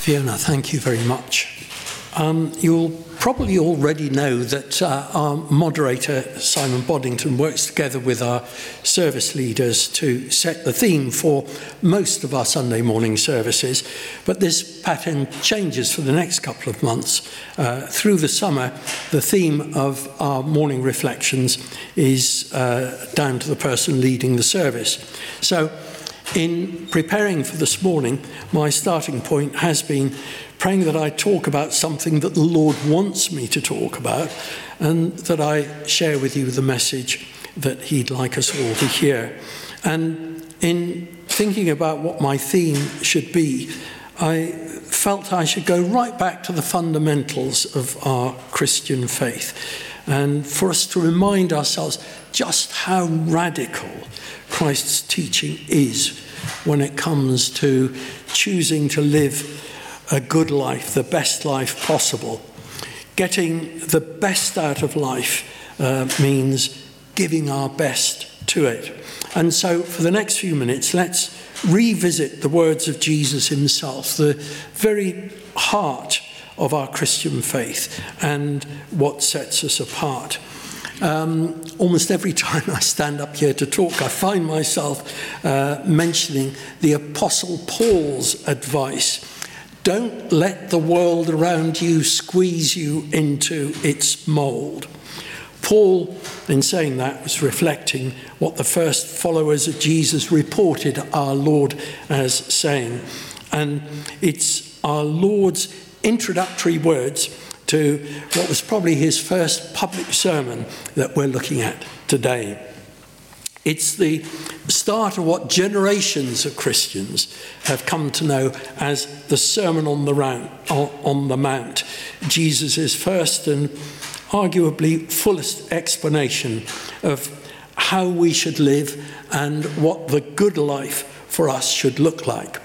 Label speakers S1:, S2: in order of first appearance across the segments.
S1: Fiona, thank you very much. Um, you'll probably already know that uh, our moderator, Simon Boddington, works together with our service leaders to set the theme for most of our Sunday morning services. But this pattern changes for the next couple of months. Uh, through the summer, the theme of our morning reflections is uh, down to the person leading the service. So in preparing for this morning, my starting point has been praying that I talk about something that the Lord wants me to talk about and that I share with you the message that He'd like us all to hear. And in thinking about what my theme should be, I felt I should go right back to the fundamentals of our Christian faith and for us to remind ourselves just how radical Christ's teaching is when it comes to choosing to live a good life, the best life possible. Getting the best out of life uh, means giving our best to it. And so, for the next few minutes, let's revisit the words of Jesus himself, the very heart of our Christian faith and what sets us apart. Um, almost every time I stand up here to talk, I find myself uh, mentioning the Apostle Paul's advice. Don't let the world around you squeeze you into its mould. Paul, in saying that, was reflecting what the first followers of Jesus reported our Lord as saying. And it's our Lord's introductory words to what was probably his first public sermon that we're looking at today. It's the start of what generations of Christians have come to know as the Sermon on the, Mount, on the Mount, Jesus' first and arguably fullest explanation of how we should live and what the good life for us should look like.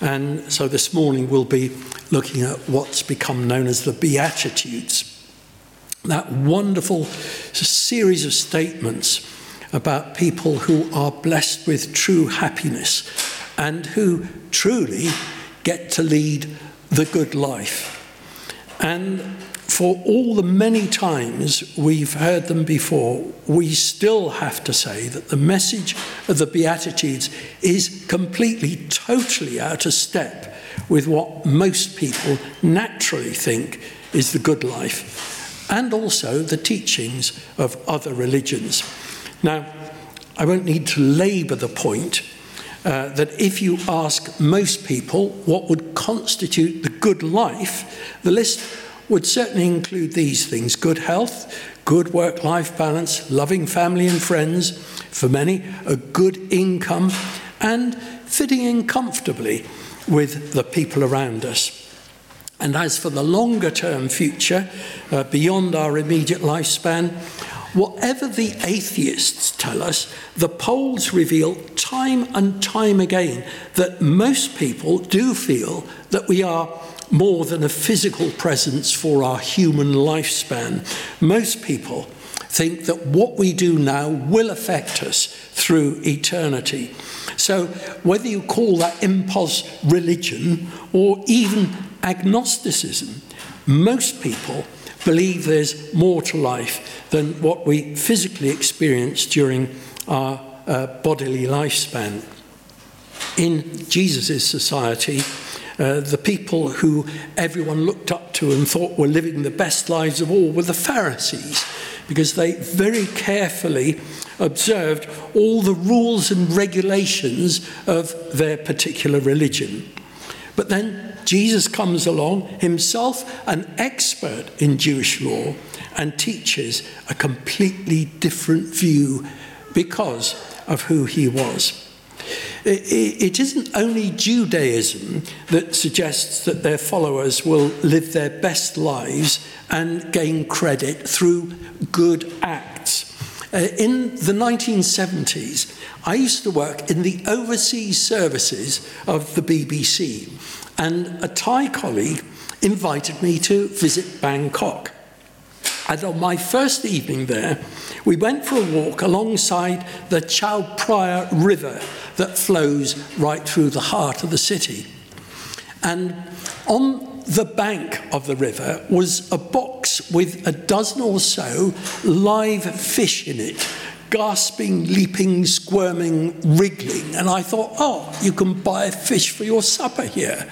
S1: And so this morning we'll be looking at what's become known as the Beatitudes. That wonderful series of statements about people who are blessed with true happiness and who truly get to lead the good life. And for all the many times we've heard them before, we still have to say that the message of the Beatitudes is completely, totally out of step with what most people naturally think is the good life and also the teachings of other religions. Now, I won't need to labour the point. Uh, that if you ask most people what would constitute the good life, the list would certainly include these things good health, good work life balance, loving family and friends, for many, a good income, and fitting in comfortably with the people around us. And as for the longer term future, uh, beyond our immediate lifespan, whatever the atheists tell us, the polls reveal time and time again that most people do feel that we are more than a physical presence for our human lifespan. Most people think that what we do now will affect us through eternity. So, whether you call that impulse religion or even agnosticism, most people believe there's more to life than what we physically experience during our uh, bodily lifespan. In Jesus' society, Uh, the people who everyone looked up to and thought were living the best lives of all were the Pharisees, because they very carefully observed all the rules and regulations of their particular religion. But then Jesus comes along, himself an expert in Jewish law, and teaches a completely different view because of who he was. It, it isn't only Judaism that suggests that their followers will live their best lives and gain credit through good acts. Uh, in the 1970s, I used to work in the overseas services of the BBC, and a Thai colleague invited me to visit Bangkok. And on my first evening there, we went for a walk alongside the Chao Phraya River, that flows right through the heart of the city. And on the bank of the river was a box with a dozen or so live fish in it, gasping, leaping, squirming, wriggling. And I thought, oh, you can buy a fish for your supper here.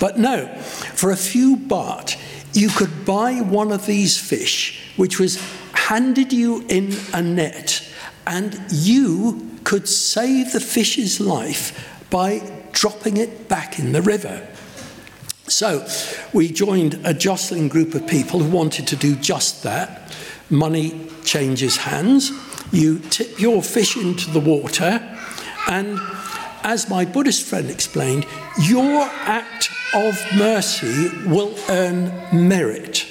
S1: But no, for a few baht, you could buy one of these fish, which was handed you in a net, and you could save the fish's life by dropping it back in the river. So we joined a jostling group of people who wanted to do just that. Money changes hands. You tip your fish into the water, and as my Buddhist friend explained, your act of mercy will earn merit.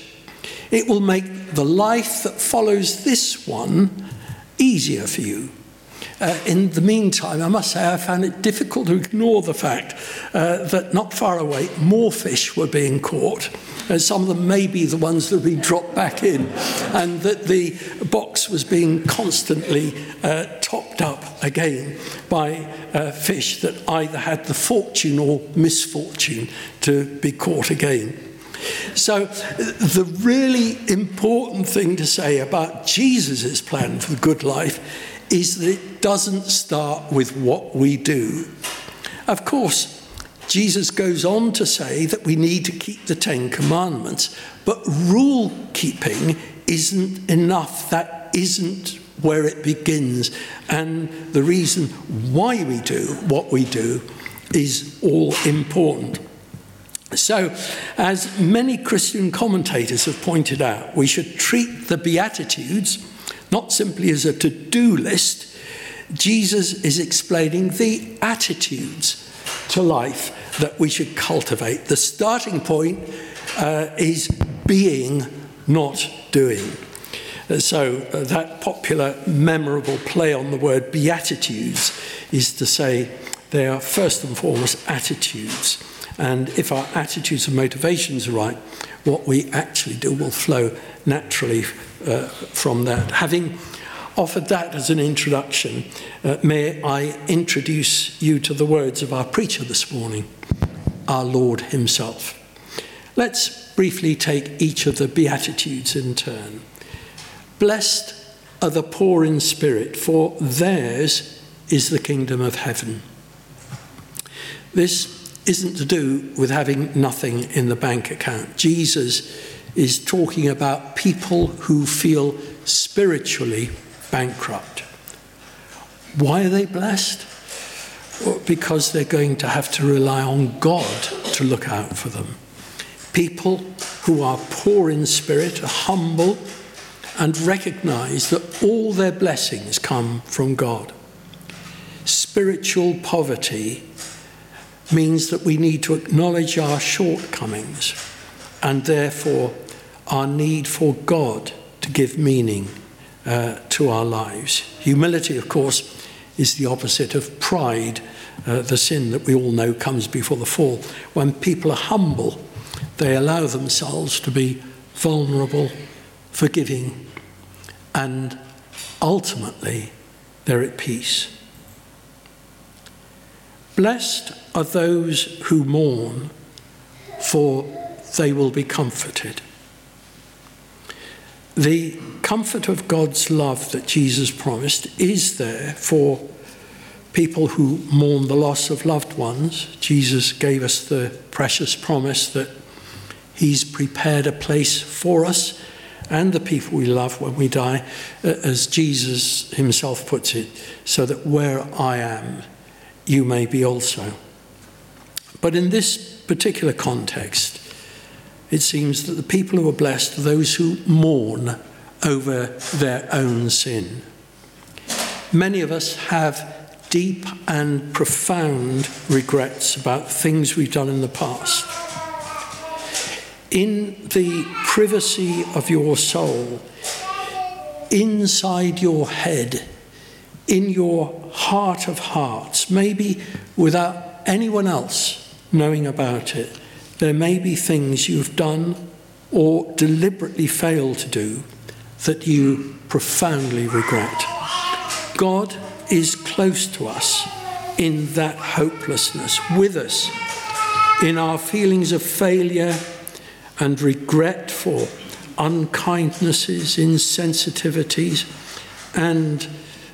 S1: It will make the life that follows this one easier for you. Uh, in the meantime, I must say I found it difficult to ignore the fact uh, that not far away more fish were being caught. And some of them may be the ones that we dropped back in, and that the box was being constantly uh, topped up again by uh, fish that either had the fortune or misfortune to be caught again. So, the really important thing to say about Jesus' plan for the good life is that it doesn't start with what we do. Of course, Jesus goes on to say that we need to keep the Ten Commandments, but rule keeping isn't enough. That isn't where it begins. And the reason why we do what we do is all important. So, as many Christian commentators have pointed out, we should treat the Beatitudes not simply as a to do list. Jesus is explaining the attitudes to life that we should cultivate. The starting point uh, is being, not doing. Uh, so, uh, that popular, memorable play on the word beatitudes is to say they are first and foremost attitudes. And if our attitudes and motivations are right, what we actually do will flow naturally uh, from that. Having offered that as an introduction, uh, may I introduce you to the words of our preacher this morning, our Lord Himself. Let's briefly take each of the Beatitudes in turn. Blessed are the poor in spirit, for theirs is the kingdom of heaven. This isn't to do with having nothing in the bank account. Jesus is talking about people who feel spiritually bankrupt. Why are they blessed? Because they're going to have to rely on God to look out for them. People who are poor in spirit, are humble, and recognize that all their blessings come from God. Spiritual poverty means that we need to acknowledge our shortcomings and therefore our need for God to give meaning uh, to our lives. Humility, of course, is the opposite of pride, uh, the sin that we all know comes before the fall. When people are humble, they allow themselves to be vulnerable, forgiving, and ultimately they're at peace. Blessed are those who mourn, for they will be comforted. The comfort of God's love that Jesus promised is there for people who mourn the loss of loved ones. Jesus gave us the precious promise that He's prepared a place for us and the people we love when we die, uh, as Jesus Himself puts it, so that where I am, you may be also. But in this particular context, it seems that the people who are blessed are those who mourn over their own sin. Many of us have deep and profound regrets about things we've done in the past. In the privacy of your soul, inside your head, in your heart of hearts, maybe without anyone else knowing about it. There may be things you've done or deliberately failed to do that you profoundly regret. God is close to us in that hopelessness, with us in our feelings of failure and regret for unkindnesses, insensitivities, and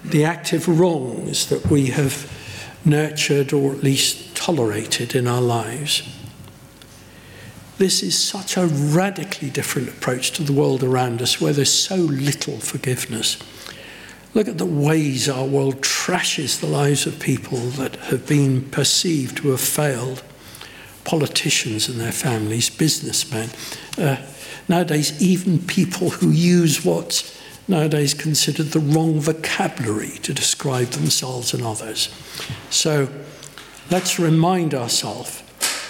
S1: the active wrongs that we have nurtured or at least tolerated in our lives. This is such a radically different approach to the world around us where there's so little forgiveness. Look at the ways our world trashes the lives of people that have been perceived to have failed politicians and their families, businessmen. Uh, nowadays, even people who use what's nowadays considered the wrong vocabulary to describe themselves and others. So let's remind ourselves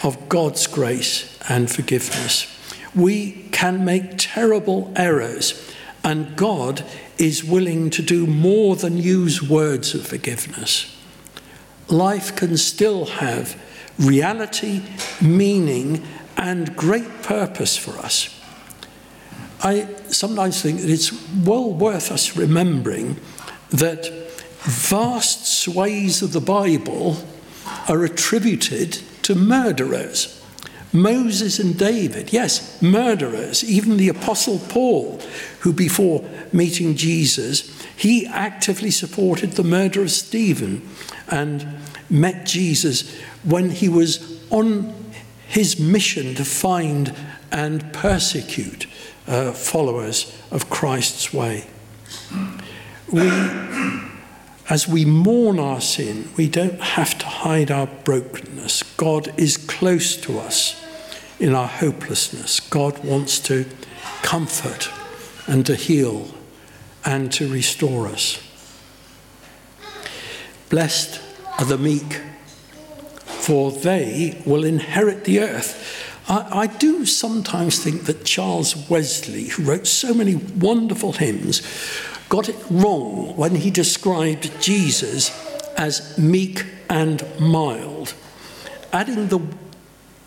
S1: of God's grace and forgiveness. We can make terrible errors, and God is willing to do more than use words of forgiveness. Life can still have reality, meaning, and great purpose for us. I sometimes think that it's well worth us remembering that vast swathes of the Bible are attributed to murderers. Moses and David, yes, murderers. Even the Apostle Paul, who before meeting Jesus, he actively supported the murder of Stephen and met Jesus when he was on his mission to find and persecute uh, followers of Christ's way. We, as we mourn our sin, we don't have to hide our brokenness. God is close to us in our hopelessness. God wants to comfort and to heal and to restore us. Blessed are the meek for they will inherit the earth. I, I, do sometimes think that Charles Wesley, who wrote so many wonderful hymns, got it wrong when he described Jesus as meek and mild. Adding the,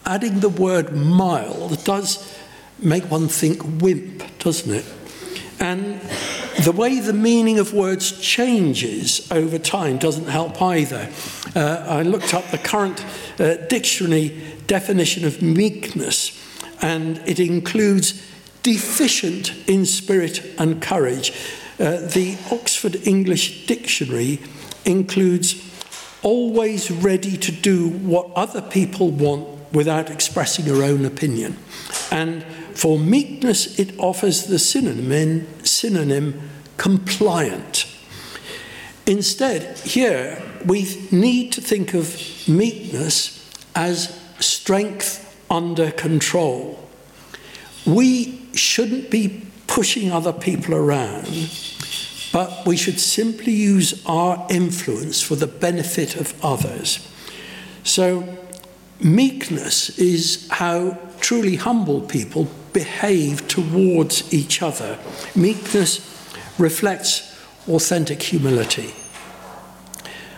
S1: adding the word mild does make one think wimp, doesn't it? And the way the meaning of words changes over time doesn't help either. Uh, I looked up the current uh, dictionary definition of meekness, and it includes deficient in spirit and courage. Uh, the Oxford English Dictionary includes always ready to do what other people want without expressing her own opinion. And for meekness, it offers the synonym, synonym compliant. Instead, here we need to think of meekness as strength under control. We shouldn't be pushing other people around, but we should simply use our influence for the benefit of others. So, meekness is how truly humble people behave towards each other. Meekness reflects authentic humility.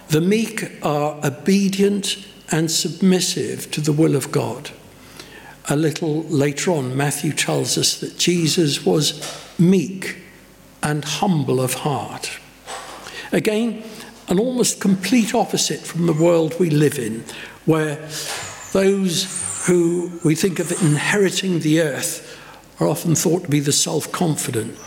S1: The meek are obedient and submissive to the will of God. A little later on, Matthew tells us that Jesus was meek and humble of heart. Again, an almost complete opposite from the world we live in, where Those who we think of inheriting the earth are often thought to be the self confident.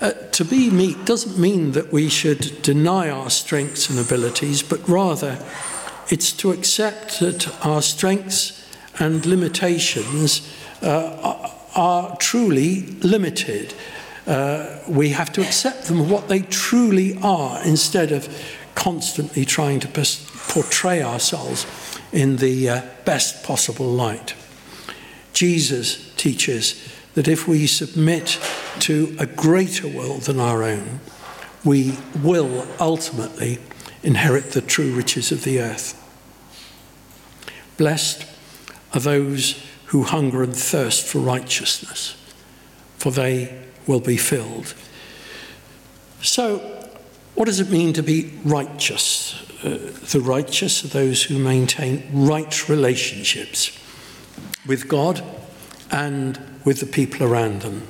S1: Uh, to be meek doesn't mean that we should deny our strengths and abilities, but rather it's to accept that our strengths and limitations uh, are, are truly limited. Uh, we have to accept them what they truly are instead of constantly trying to portray ourselves in the uh, best possible light. Jesus teaches that if we submit to a greater will than our own, we will ultimately inherit the true riches of the earth. Blessed are those who hunger and thirst for righteousness, for they will be filled. So, what does it mean to be righteous? Uh, the righteous are those who maintain right relationships with God and with the people around them.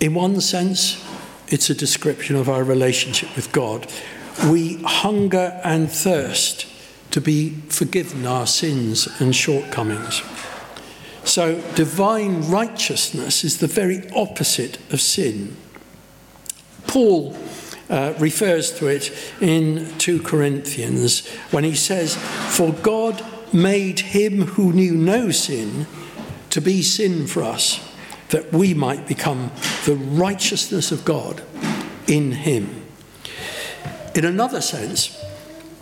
S1: In one sense, it's a description of our relationship with God. We hunger and thirst to be forgiven our sins and shortcomings. So, divine righteousness is the very opposite of sin. Paul uh, refers to it in 2 Corinthians when he says, For God made him who knew no sin to be sin for us, that we might become the righteousness of God in him. In another sense,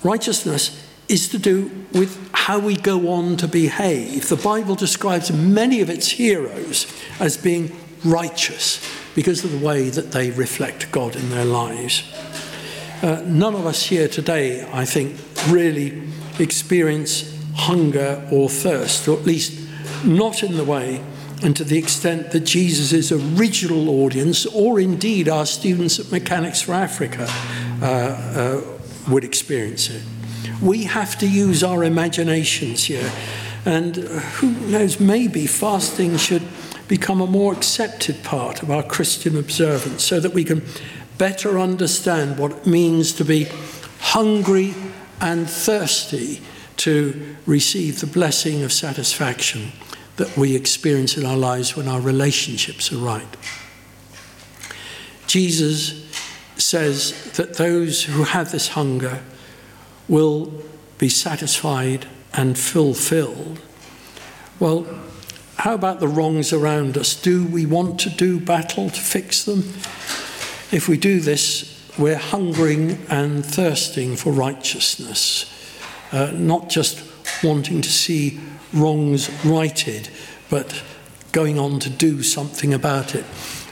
S1: righteousness is to do with how we go on to behave. The Bible describes many of its heroes as being righteous because of the way that they reflect God in their lives. Uh, none of us here today, I think, really experience hunger or thirst, or at least not in the way and to the extent that Jesus' original audience, or indeed our students at Mechanics for Africa, uh, uh, would experience it. We have to use our imaginations here. And who knows, maybe fasting should become a more accepted part of our Christian observance so that we can better understand what it means to be hungry and thirsty to receive the blessing of satisfaction that we experience in our lives when our relationships are right. Jesus says that those who have this hunger will be satisfied and fulfilled. Well, how about the wrongs around us? Do we want to do battle to fix them? If we do this, we're hungering and thirsting for righteousness, uh, not just wanting to see wrongs righted, but going on to do something about it.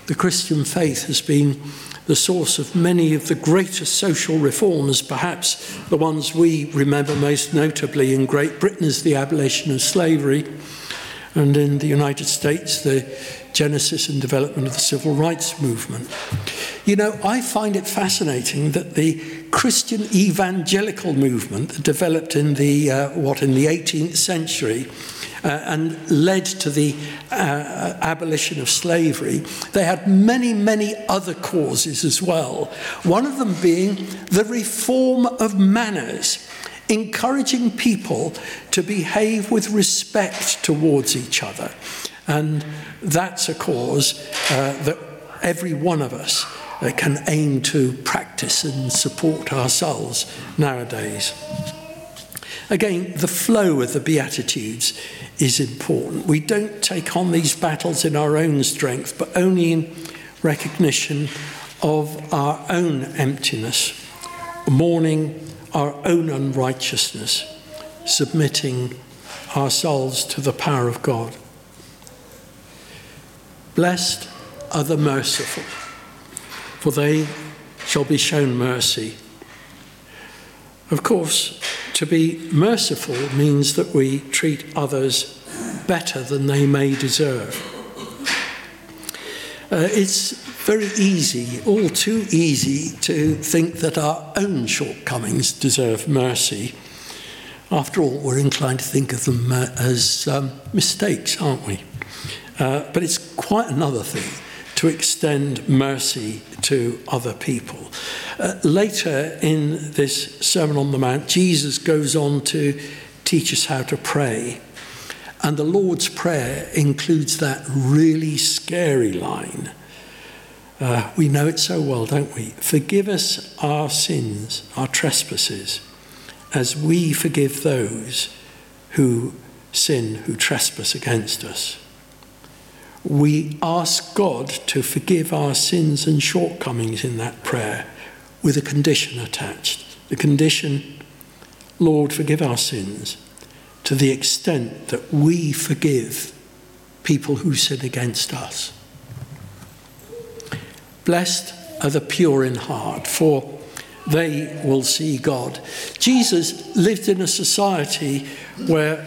S1: The Christian faith has been the source of many of the greatest social reforms, perhaps the ones we remember most notably in Great Britain is the abolition of slavery, and in the United States, the genesis and development of the civil rights movement. You know, I find it fascinating that the Christian evangelical movement that developed in the, uh, what, in the 18th century uh, and led to the uh, uh, abolition of slavery, they had many, many other causes as well. One of them being the reform of manners. Encouraging people to behave with respect towards each other. And that's a cause uh, that every one of us uh, can aim to practice and support ourselves nowadays. Again, the flow of the Beatitudes is important. We don't take on these battles in our own strength, but only in recognition of our own emptiness, mourning our own unrighteousness, submitting ourselves to the power of God. Blessed are the merciful, for they shall be shown mercy. Of course, to be merciful means that we treat others better than they may deserve. Uh, it's very easy, all too easy, to think that our own shortcomings deserve mercy. After all, we're inclined to think of them uh, as um, mistakes, aren't we? Uh, but it's quite another thing to extend mercy to other people. Uh, later in this Sermon on the Mount, Jesus goes on to teach us how to pray. And the Lord's Prayer includes that really scary line. Uh, we know it so well, don't we? Forgive us our sins, our trespasses, as we forgive those who sin, who trespass against us we ask God to forgive our sins and shortcomings in that prayer with a condition attached. The condition, Lord, forgive our sins to the extent that we forgive people who sin against us. Blessed are the pure in heart, for they will see God. Jesus lived in a society where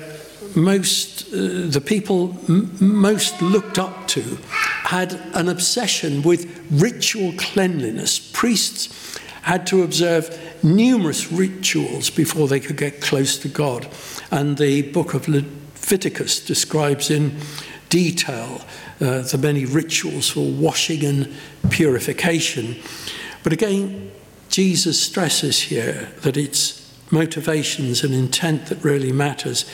S1: most uh, the people m- most looked up to had an obsession with ritual cleanliness. Priests had to observe numerous rituals before they could get close to God. And the book of Leviticus describes in detail uh, the many rituals for washing and purification. But again, Jesus stresses here that it's motivations and intent that really matters.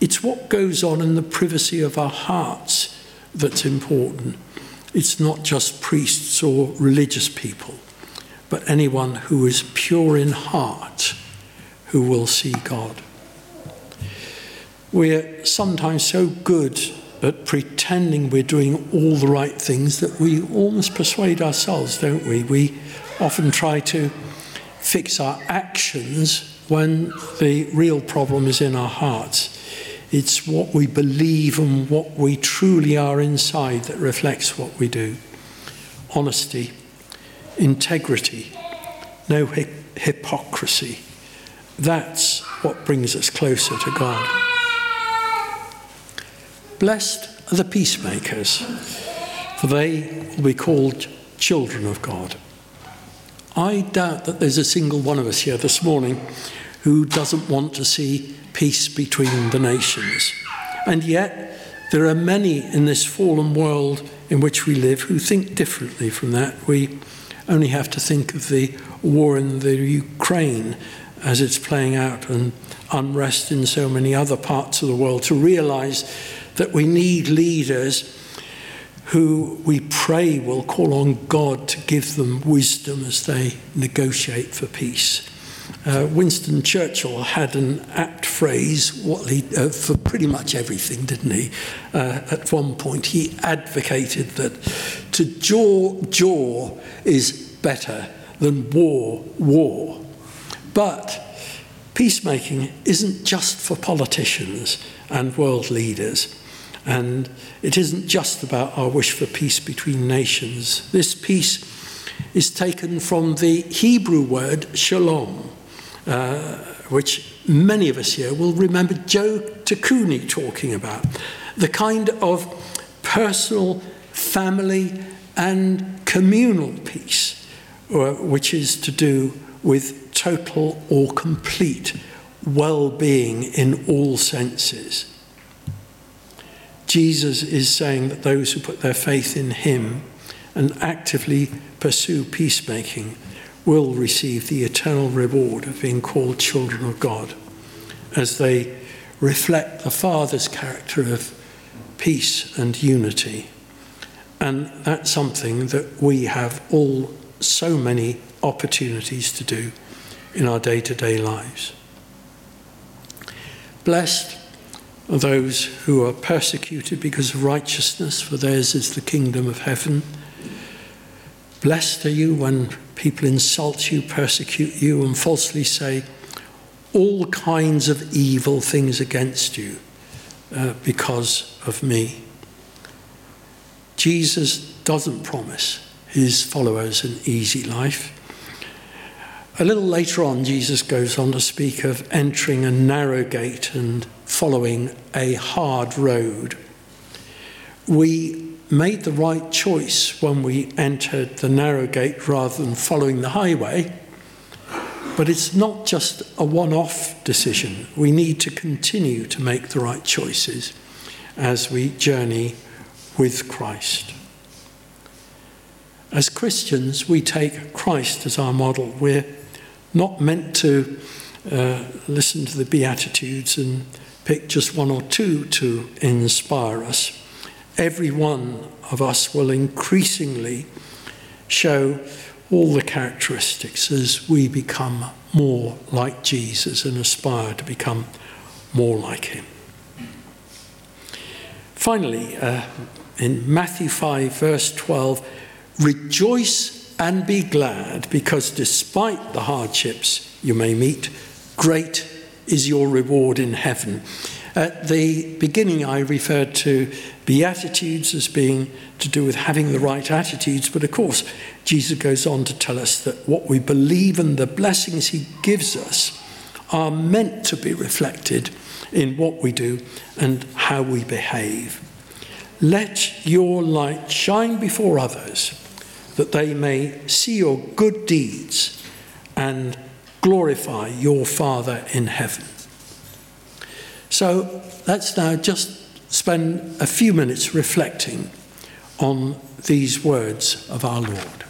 S1: It's what goes on in the privacy of our hearts that's important. It's not just priests or religious people, but anyone who is pure in heart who will see God. We're sometimes so good at pretending we're doing all the right things that we almost persuade ourselves, don't we? We often try to fix our actions when the real problem is in our hearts. It's what we believe and what we truly are inside that reflects what we do. Honesty, integrity, no hypocrisy. That's what brings us closer to God. Blessed are the peacemakers, for they will be called children of God. I doubt that there's a single one of us here this morning who doesn't want to see peace between the nations. And yet, there are many in this fallen world in which we live who think differently from that. We only have to think of the war in the Ukraine as it's playing out and unrest in so many other parts of the world to realize that we need leaders who we pray will call on God to give them wisdom as they negotiate for peace. Uh, Winston Churchill had an apt phrase uh, for pretty much everything, didn't he? Uh, at one point, he advocated that to jaw jaw is better than war war. But peacemaking isn't just for politicians and world leaders. And it isn't just about our wish for peace between nations. This peace is taken from the Hebrew word shalom, uh, which many of us here will remember Joe Takuni talking about. The kind of personal, family, and communal peace, uh, which is to do with total or complete well being in all senses. Jesus is saying that those who put their faith in him and actively pursue peacemaking will receive the eternal reward of being called children of God as they reflect the Father's character of peace and unity. And that's something that we have all so many opportunities to do in our day to day lives. Blessed those who are persecuted because of righteousness, for theirs is the kingdom of heaven. Blessed are you when people insult you, persecute you, and falsely say all kinds of evil things against you uh, because of me. Jesus doesn't promise his followers an easy life. A little later on, Jesus goes on to speak of entering a narrow gate and following a hard road. We made the right choice when we entered the narrow gate rather than following the highway. But it's not just a one off decision. We need to continue to make the right choices as we journey with Christ. As Christians, we take Christ as our model. We're not meant to uh, listen to the Beatitudes and pick just one or two to inspire us. Every one of us will increasingly show all the characteristics as we become more like Jesus and aspire to become more like him. Finally, uh, in Matthew 5, verse 12, rejoice and be glad because despite the hardships you may meet, great is your reward in heaven. At the beginning, I referred to Beatitudes as being to do with having the right attitudes, but of course, Jesus goes on to tell us that what we believe and the blessings he gives us are meant to be reflected in what we do and how we behave. Let your light shine before others that they may see your good deeds and glorify your Father in heaven. So let's now just spend a few minutes reflecting on these words of our Lord.